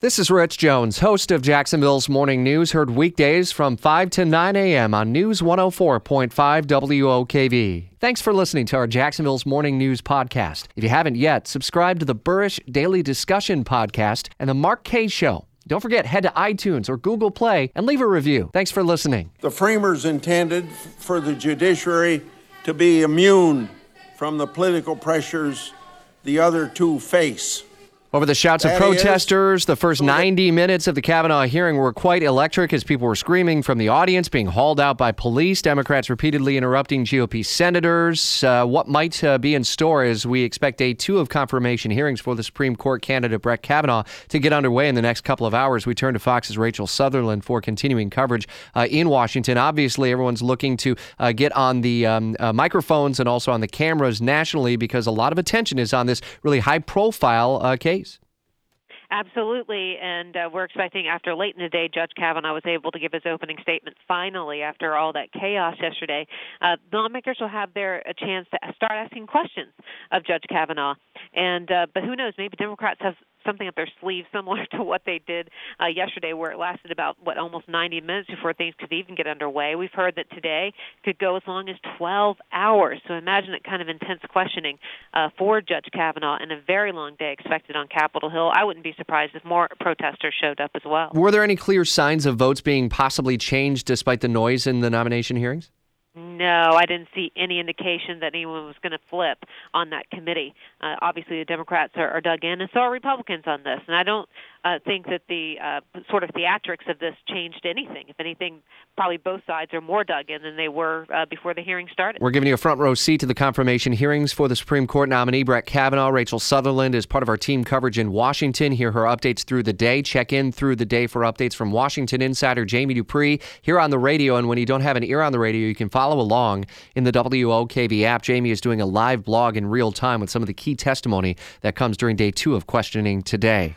This is Rich Jones, host of Jacksonville's Morning News, heard weekdays from 5 to 9 a.m. on News 104.5 WOKV. Thanks for listening to our Jacksonville's Morning News podcast. If you haven't yet, subscribe to the Burrish Daily Discussion podcast and the Mark Kaye Show. Don't forget, head to iTunes or Google Play and leave a review. Thanks for listening. The framers intended for the judiciary to be immune from the political pressures the other two face. Over the shouts That of is- protesters, the first 90 minutes of the Kavanaugh hearing were quite electric as people were screaming from the audience, being hauled out by police, Democrats repeatedly interrupting GOP senators. Uh, what might uh, be in store as we expect day two of confirmation hearings for the Supreme Court candidate Brett Kavanaugh to get underway in the next couple of hours. We turn to Fox's Rachel Sutherland for continuing coverage uh, in Washington. Obviously, everyone's looking to uh, get on the um, uh, microphones and also on the cameras nationally because a lot of attention is on this really high profile uh, case. Absolutely, and uh, we're expecting after late in the day, Judge Kavanaugh was able to give his opening statement finally after all that chaos yesterday. Uh, lawmakers will have their a chance to start asking questions of Judge Kavanaugh, and uh, but who knows? Maybe Democrats have something up their sleeve similar to what they did uh, yesterday, where it lasted about what almost 90 minutes before things could even get underway. We've heard that today could go as long as 12 hours. So imagine that kind of intense questioning uh, for Judge Kavanaugh and a very long day expected on Capitol Hill. I wouldn't be surprised if more protesters showed up as well. Were there any clear signs of votes being possibly changed despite the noise in the nomination hearings? No, I didn't see any indication that anyone was going to flip on that committee. Uh, obviously, the Democrats are, are dug in, and so are Republicans on this. And I don't uh, think that the uh, sort of theatrics of this changed anything. If anything, probably both sides are more dug in than they were uh, before the hearing started. We're giving you a front row seat to the confirmation hearings for the Supreme Court nominee Brett Kavanaugh. Rachel Sutherland is part of our team coverage in Washington. Hear her updates through the day. Check in through the day for updates from Washington insider Jamie Dupree here on the radio. And when you don't have an ear on the radio, you can follow along in the WOKV app. Jamie is doing a live blog in real time with some of the key testimony that comes during day two of questioning today.